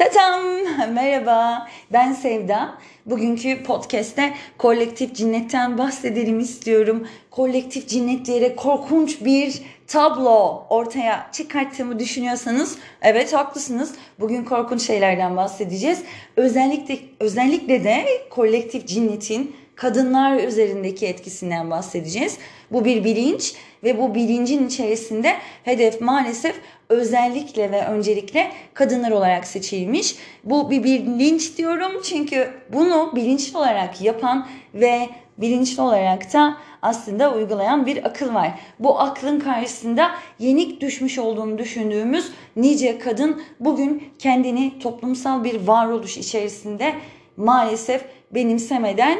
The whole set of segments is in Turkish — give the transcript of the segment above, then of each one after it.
Tatam! Merhaba, ben Sevda. Bugünkü podcast'te kolektif cinnetten bahsedelim istiyorum. Kolektif cinnet diyerek korkunç bir tablo ortaya çıkarttığımı düşünüyorsanız evet haklısınız. Bugün korkunç şeylerden bahsedeceğiz. Özellikle özellikle de kolektif cinnetin kadınlar üzerindeki etkisinden bahsedeceğiz. Bu bir bilinç ve bu bilincin içerisinde hedef maalesef özellikle ve öncelikle kadınlar olarak seçilmiş. Bu bir bilinç diyorum çünkü bunu bilinçli olarak yapan ve bilinçli olarak da aslında uygulayan bir akıl var. Bu aklın karşısında yenik düşmüş olduğunu düşündüğümüz nice kadın bugün kendini toplumsal bir varoluş içerisinde maalesef benimsemeden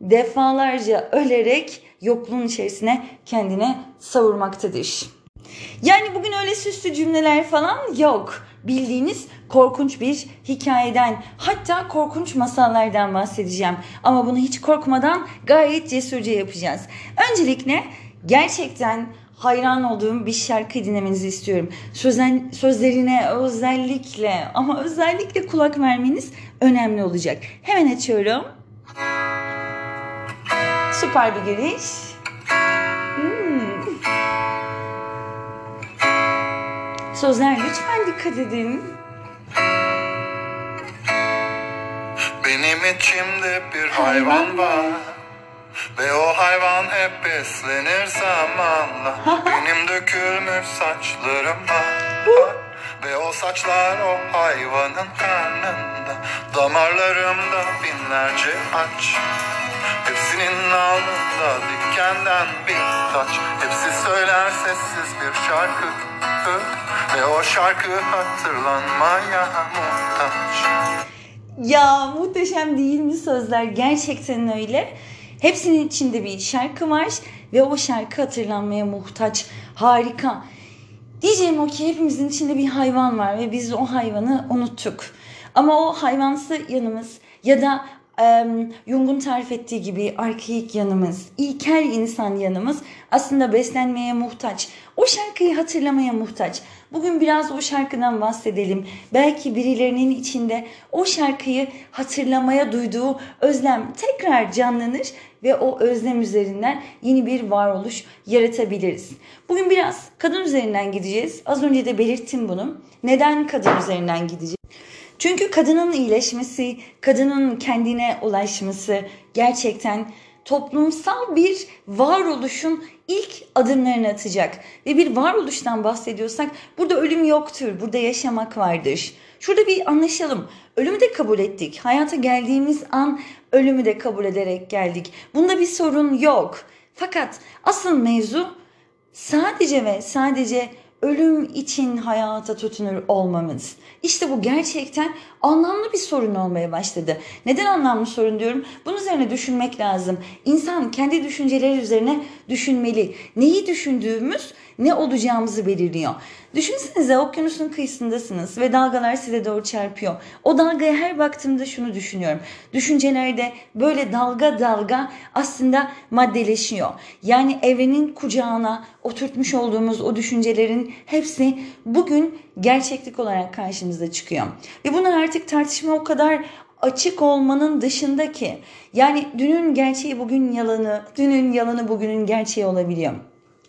defalarca ölerek yokluğun içerisine kendine savurmaktadır. Yani bugün öyle süslü cümleler falan yok. Bildiğiniz korkunç bir hikayeden hatta korkunç masallardan bahsedeceğim. Ama bunu hiç korkmadan gayet cesurca yapacağız. Öncelikle gerçekten hayran olduğum bir şarkı dinlemenizi istiyorum. Sözen, sözlerine özellikle ama özellikle kulak vermeniz önemli olacak. Hemen açıyorum. Süper bir giriş. Sözler lütfen dikkat edin. Benim içimde bir hayvan var. Ve o hayvan hep beslenir zamanla. Benim dökülmüş saçlarım var. Ve o saçlar o hayvanın karnında. Damarlarımda binlerce aç. Hepsinin alnında dikenden bir taç. Hepsi söyler sessiz bir şarkı Ve o şarkı hatırlanmaya muhtaç Ya muhteşem değil mi sözler? Gerçekten öyle. Hepsinin içinde bir şarkı var ve o şarkı hatırlanmaya muhtaç. Harika. Diyeceğim o ki hepimizin içinde bir hayvan var ve biz o hayvanı unuttuk. Ama o hayvansı yanımız ya da Jung'un tarif ettiği gibi arkaik yanımız, ilkel insan yanımız aslında beslenmeye muhtaç. O şarkıyı hatırlamaya muhtaç. Bugün biraz o şarkıdan bahsedelim. Belki birilerinin içinde o şarkıyı hatırlamaya duyduğu özlem tekrar canlanır ve o özlem üzerinden yeni bir varoluş yaratabiliriz. Bugün biraz kadın üzerinden gideceğiz. Az önce de belirttim bunu. Neden kadın üzerinden gideceğiz? Çünkü kadının iyileşmesi, kadının kendine ulaşması gerçekten toplumsal bir varoluşun ilk adımlarını atacak. Ve bir varoluştan bahsediyorsak burada ölüm yoktur, burada yaşamak vardır. Şurada bir anlaşalım. Ölümü de kabul ettik. Hayata geldiğimiz an ölümü de kabul ederek geldik. Bunda bir sorun yok. Fakat asıl mevzu sadece ve sadece ölüm için hayata tutunur olmamız. İşte bu gerçekten anlamlı bir sorun olmaya başladı. Neden anlamlı sorun diyorum? Bunun üzerine düşünmek lazım. İnsan kendi düşünceleri üzerine düşünmeli. Neyi düşündüğümüz ne olacağımızı belirliyor. Düşünsenize okyanusun kıyısındasınız ve dalgalar size doğru çarpıyor. O dalgaya her baktığımda şunu düşünüyorum. Düşüncelerde böyle dalga dalga aslında maddeleşiyor. Yani evrenin kucağına oturtmuş olduğumuz o düşüncelerin hepsi bugün gerçeklik olarak karşımıza çıkıyor. Ve bunlar artık tartışma o kadar açık olmanın dışındaki yani dünün gerçeği bugün yalanı, dünün yalanı bugünün gerçeği olabiliyor.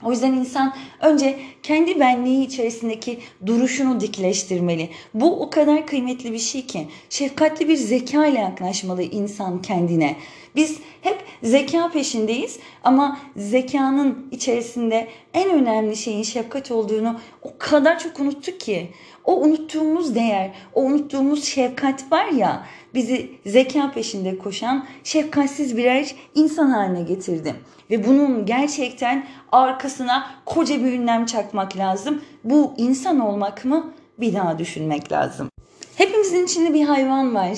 O yüzden insan önce kendi benliği içerisindeki duruşunu dikleştirmeli. Bu o kadar kıymetli bir şey ki şefkatli bir zeka ile yaklaşmalı insan kendine. Biz hep zeka peşindeyiz ama zekanın içerisinde en önemli şeyin şefkat olduğunu o kadar çok unuttuk ki. O unuttuğumuz değer, o unuttuğumuz şefkat var ya bizi zeka peşinde koşan şefkatsiz birer insan haline getirdi. Ve bunun gerçekten arkasına koca bir ünlem çakmak lazım. Bu insan olmak mı? Bir daha düşünmek lazım. Hepimizin içinde bir hayvan var.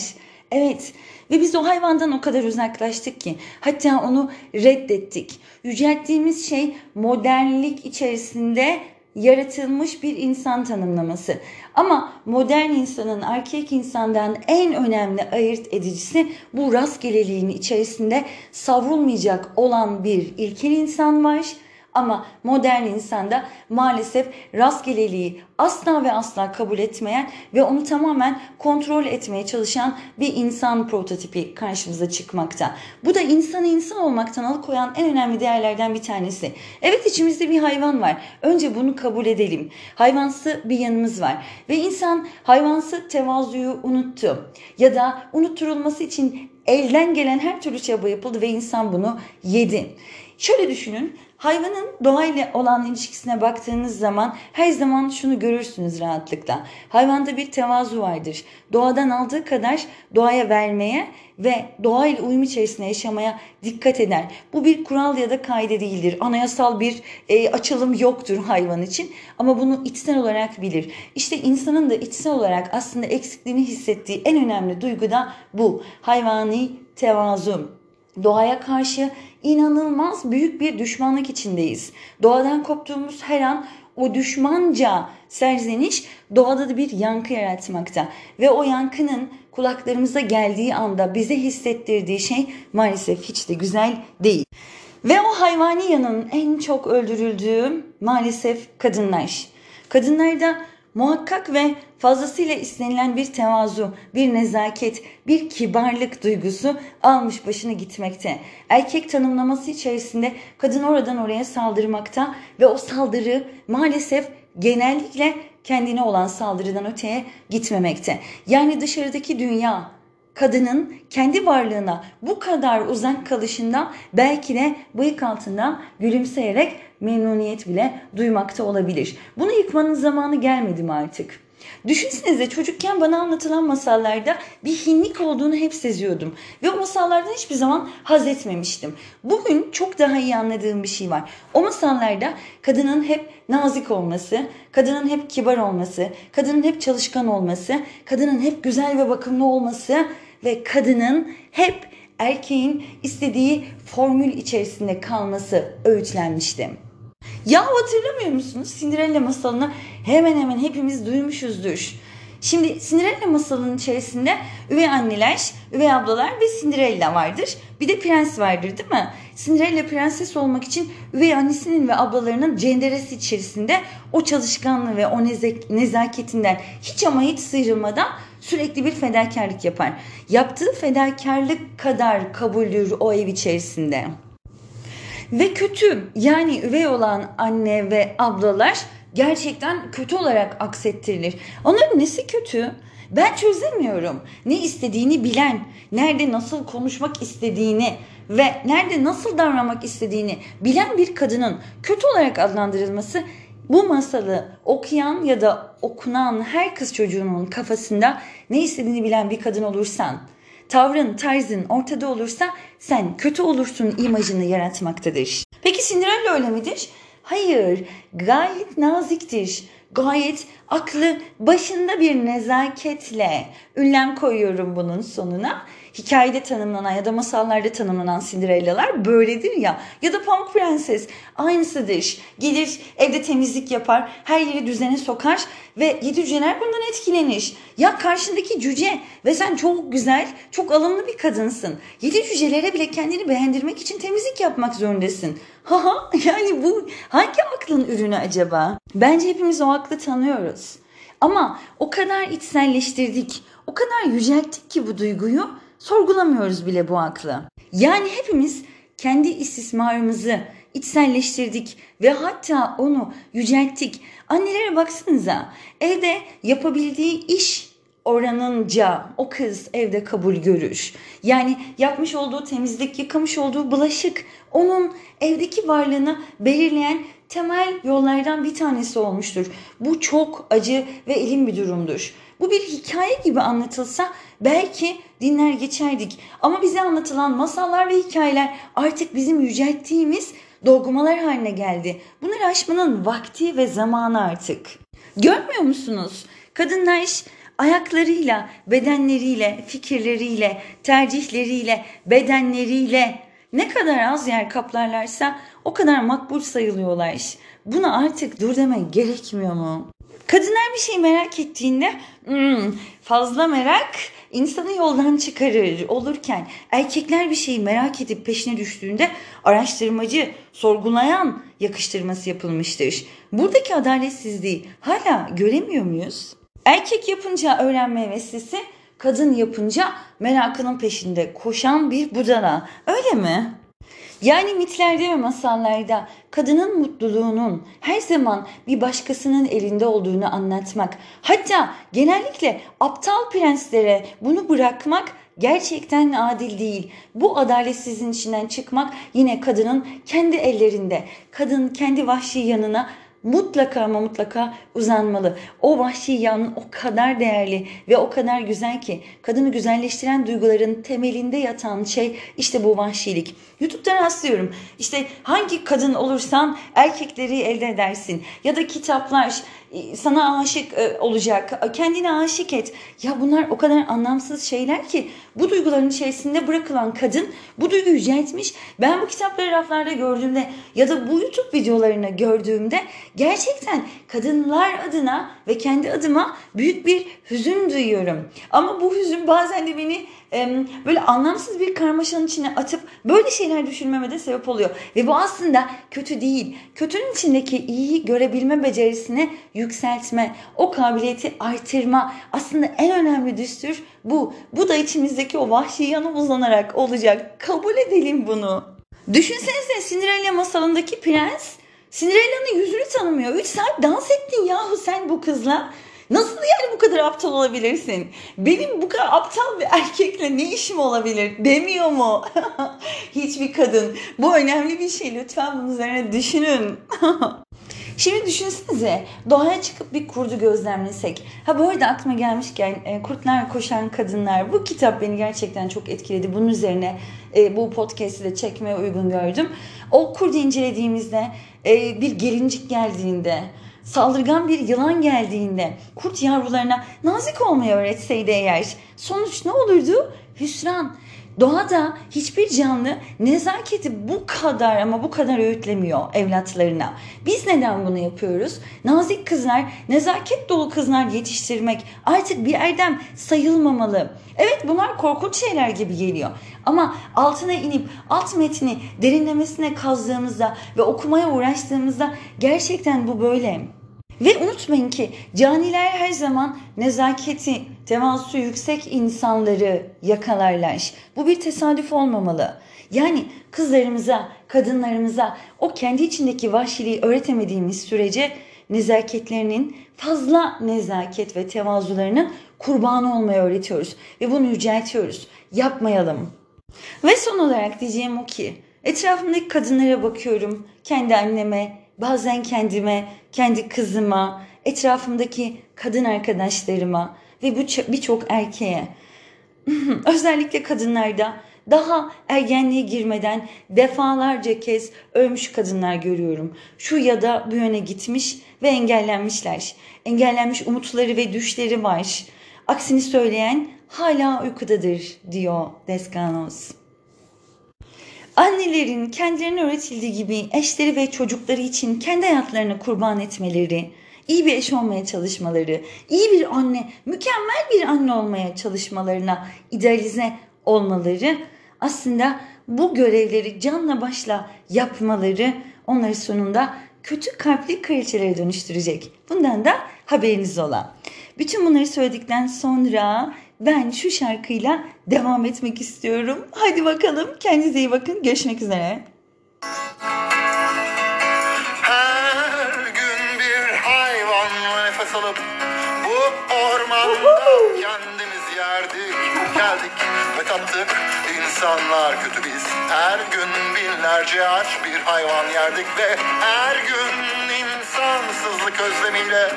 Evet ve biz o hayvandan o kadar uzaklaştık ki hatta onu reddettik. Yücelttiğimiz şey modernlik içerisinde yaratılmış bir insan tanımlaması. Ama modern insanın erkek insandan en önemli ayırt edicisi bu rastgeleliğin içerisinde savrulmayacak olan bir ilkel insan var. Ama modern insanda maalesef rastgeleliği asla ve asla kabul etmeyen ve onu tamamen kontrol etmeye çalışan bir insan prototipi karşımıza çıkmakta. Bu da insanı insan olmaktan alıkoyan en önemli değerlerden bir tanesi. Evet içimizde bir hayvan var. Önce bunu kabul edelim. Hayvansı bir yanımız var. Ve insan hayvansı tevazuyu unuttu. Ya da unutturulması için elden gelen her türlü çaba yapıldı ve insan bunu yedi. Şöyle düşünün hayvanın doğayla olan ilişkisine baktığınız zaman her zaman şunu görürsünüz rahatlıkla. Hayvanda bir tevazu vardır. Doğadan aldığı kadar doğaya vermeye ve doğayla uyum içerisinde yaşamaya dikkat eder. Bu bir kural ya da kaide değildir. Anayasal bir e, açılım yoktur hayvan için ama bunu içsel olarak bilir. İşte insanın da içsel olarak aslında eksikliğini hissettiği en önemli duygu da bu. Hayvani tevazu. Doğaya karşı inanılmaz büyük bir düşmanlık içindeyiz. Doğadan koptuğumuz her an o düşmanca serzeniş doğada da bir yankı yaratmakta. Ve o yankının kulaklarımıza geldiği anda bize hissettirdiği şey maalesef hiç de güzel değil. Ve o hayvani yanın en çok öldürüldüğü maalesef kadınlar. Kadınlarda muhakkak ve fazlasıyla istenilen bir tevazu, bir nezaket, bir kibarlık duygusu almış başını gitmekte. Erkek tanımlaması içerisinde kadın oradan oraya saldırmakta ve o saldırı maalesef genellikle kendine olan saldırıdan öteye gitmemekte. Yani dışarıdaki dünya kadının kendi varlığına bu kadar uzak kalışından belki de bıyık altından gülümseyerek memnuniyet bile duymakta olabilir. Bunu yıkmanın zamanı gelmedi mi artık? Düşünsenize çocukken bana anlatılan masallarda bir hinlik olduğunu hep seziyordum. Ve o masallardan hiçbir zaman haz etmemiştim. Bugün çok daha iyi anladığım bir şey var. O masallarda kadının hep nazik olması, kadının hep kibar olması, kadının hep çalışkan olması, kadının hep güzel ve bakımlı olması ve kadının hep erkeğin istediği formül içerisinde kalması öğütlenmişti. Ya hatırlamıyor musunuz? Cinderella masalını hemen hemen hepimiz duymuşuzdur. Şimdi Cinderella masalının içerisinde üvey anneler, üvey ablalar ve Cinderella vardır. Bir de prens vardır değil mi? Cinderella prenses olmak için üvey annesinin ve ablalarının cenderesi içerisinde o çalışkanlığı ve o nezaketinden hiç ama hiç sıyrılmadan sürekli bir fedakarlık yapar. Yaptığı fedakarlık kadar kabuldür o ev içerisinde. Ve kötü yani üvey olan anne ve ablalar gerçekten kötü olarak aksettirilir. Onların nesi kötü? Ben çözemiyorum. Ne istediğini bilen, nerede nasıl konuşmak istediğini ve nerede nasıl davranmak istediğini bilen bir kadının kötü olarak adlandırılması bu masalı okuyan ya da okunan her kız çocuğunun kafasında ne istediğini bilen bir kadın olursan, tavrın, tarzın ortada olursa sen kötü olursun imajını yaratmaktadır. Peki Cinderella öyle midir? Hayır, gayet naziktir. Gayet aklı başında bir nezaketle ünlem koyuyorum bunun sonuna hikayede tanımlanan ya da masallarda tanımlanan Cinderella'lar böyledir ya. Ya da Pamuk Prenses aynısıdır. Gelir evde temizlik yapar, her yeri düzene sokar ve yedi cüceler bundan etkilenir. Ya karşındaki cüce ve sen çok güzel, çok alımlı bir kadınsın. Yedi cücelere bile kendini beğendirmek için temizlik yapmak zorundasın. Haha yani bu hangi aklın ürünü acaba? Bence hepimiz o aklı tanıyoruz. Ama o kadar içselleştirdik, o kadar yücelttik ki bu duyguyu sorgulamıyoruz bile bu aklı. Yani hepimiz kendi istismarımızı içselleştirdik ve hatta onu yücelttik. Annelere baksanıza evde yapabildiği iş oranınca o kız evde kabul görür. Yani yapmış olduğu temizlik, yıkamış olduğu bulaşık onun evdeki varlığını belirleyen temel yollardan bir tanesi olmuştur. Bu çok acı ve elim bir durumdur. Bu bir hikaye gibi anlatılsa belki dinler geçerdik. Ama bize anlatılan masallar ve hikayeler artık bizim yücelttiğimiz dogmalar haline geldi. Bunları aşmanın vakti ve zamanı artık. Görmüyor musunuz? Kadınlar ayaklarıyla, bedenleriyle, fikirleriyle, tercihleriyle, bedenleriyle ne kadar az yer kaplarlarsa o kadar makbul sayılıyorlar. Buna artık dur demek gerekmiyor mu? Kadınlar bir şey merak ettiğinde hmm, fazla merak insanı yoldan çıkarır olurken erkekler bir şeyi merak edip peşine düştüğünde araştırmacı, sorgulayan yakıştırması yapılmıştır. Buradaki adaletsizliği hala göremiyor muyuz? Erkek yapınca öğrenme heveslisi, kadın yapınca merakının peşinde koşan bir budala. Öyle mi? Yani mitlerde ve masallarda kadının mutluluğunun her zaman bir başkasının elinde olduğunu anlatmak, hatta genellikle aptal prenslere bunu bırakmak gerçekten adil değil. Bu adaletsizliğin içinden çıkmak yine kadının kendi ellerinde. Kadın kendi vahşi yanına mutlaka ama mutlaka uzanmalı. O vahşi yan o kadar değerli ve o kadar güzel ki kadını güzelleştiren duyguların temelinde yatan şey işte bu vahşilik. YouTube'dan rastlıyorum. İşte hangi kadın olursan erkekleri elde edersin. Ya da kitaplar e, sana aşık e, olacak. Kendine aşık et. Ya bunlar o kadar anlamsız şeyler ki bu duyguların içerisinde bırakılan kadın bu duyguyu yüceltmiş. Ben bu kitapları raflarda gördüğümde ya da bu YouTube videolarını gördüğümde gerçekten kadınlar adına ve kendi adıma büyük bir hüzün duyuyorum. Ama bu hüzün bazen de beni böyle anlamsız bir karmaşanın içine atıp böyle şeyler düşünmeme de sebep oluyor. Ve bu aslında kötü değil. Kötünün içindeki iyiyi görebilme becerisine yükseltme, o kabiliyeti artırma. Aslında en önemli düstur bu. Bu da içimizdeki o vahşi yanı uzanarak olacak. Kabul edelim bunu. Düşünsenize Cinderella masalındaki prens Cinderella'nın yüzünü tanımıyor. 3 saat dans ettin yahu sen bu kızla. Nasıl yani bu kadar aptal olabilirsin? Benim bu kadar aptal bir erkekle ne işim olabilir demiyor mu? Hiçbir kadın. Bu önemli bir şey. Lütfen bunun üzerine düşünün. Şimdi düşünsenize doğaya çıkıp bir kurdu gözlemlesek. Ha bu arada aklıma gelmişken Kurtlar Koşan Kadınlar bu kitap beni gerçekten çok etkiledi. Bunun üzerine e, bu podcast'i de çekmeye uygun gördüm. O kurdu incelediğimizde e, bir gelincik geldiğinde saldırgan bir yılan geldiğinde kurt yavrularına nazik olmayı öğretseydi eğer sonuç ne olurdu? Hüsran. Doğada hiçbir canlı nezaketi bu kadar ama bu kadar öğütlemiyor evlatlarına. Biz neden bunu yapıyoruz? Nazik kızlar, nezaket dolu kızlar yetiştirmek artık bir erdem sayılmamalı. Evet bunlar korkunç şeyler gibi geliyor. Ama altına inip alt metni derinlemesine kazdığımızda ve okumaya uğraştığımızda gerçekten bu böyle. Ve unutmayın ki caniler her zaman nezaketi, tevazu yüksek insanları yakalarlar. Bu bir tesadüf olmamalı. Yani kızlarımıza, kadınlarımıza o kendi içindeki vahşiliği öğretemediğimiz sürece nezaketlerinin fazla nezaket ve tevazularının kurbanı olmayı öğretiyoruz. Ve bunu yüceltiyoruz. Yapmayalım. Ve son olarak diyeceğim o ki etrafımdaki kadınlara bakıyorum. Kendi anneme, bazen kendime, kendi kızıma, etrafımdaki kadın arkadaşlarıma ve birçok erkeğe. Özellikle kadınlarda daha ergenliğe girmeden defalarca kez ölmüş kadınlar görüyorum. Şu ya da bu yöne gitmiş ve engellenmişler. Engellenmiş umutları ve düşleri var. Aksini söyleyen hala uykudadır diyor Descanos. Annelerin kendilerine öğretildiği gibi eşleri ve çocukları için kendi hayatlarını kurban etmeleri, iyi bir eş olmaya çalışmaları, iyi bir anne, mükemmel bir anne olmaya çalışmalarına idealize olmaları aslında bu görevleri canla başla yapmaları onları sonunda kötü kalpli kraliçelere dönüştürecek. Bundan da haberiniz ola. Bütün bunları söyledikten sonra ben şu şarkıyla devam etmek istiyorum. Hadi bakalım kendinize iyi bakın. Görüşmek üzere. Her gün bir hayvan nefes alıp bu ormanda kendimiz yerdik, geldik ve tattık. İnsanlar kötü biz. Her gün binlerce aç bir hayvan yerdik ve her gün insansızlık özlemiyle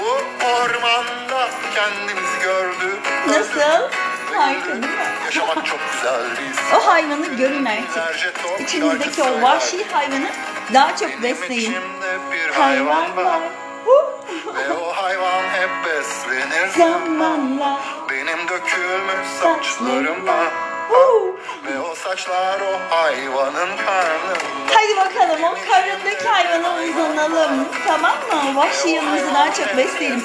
bu ormanda kendimizi gördük. Nasıl? Harika değil mi? Yaşamak çok güzel biz. O hayvanı görün artık. İçinizdeki o vahşi hayvanı daha çok besleyin. bir hayvan var. Ve o hayvan hep beslenir Zamanla. Benim dökülmüş saçlarımda Ve o saçlar o hayvanın karnında Hadi bakalım o karnındaki hayvana uzanalım. Tamam mı? Vahşi yanımızı daha çok besleyelim.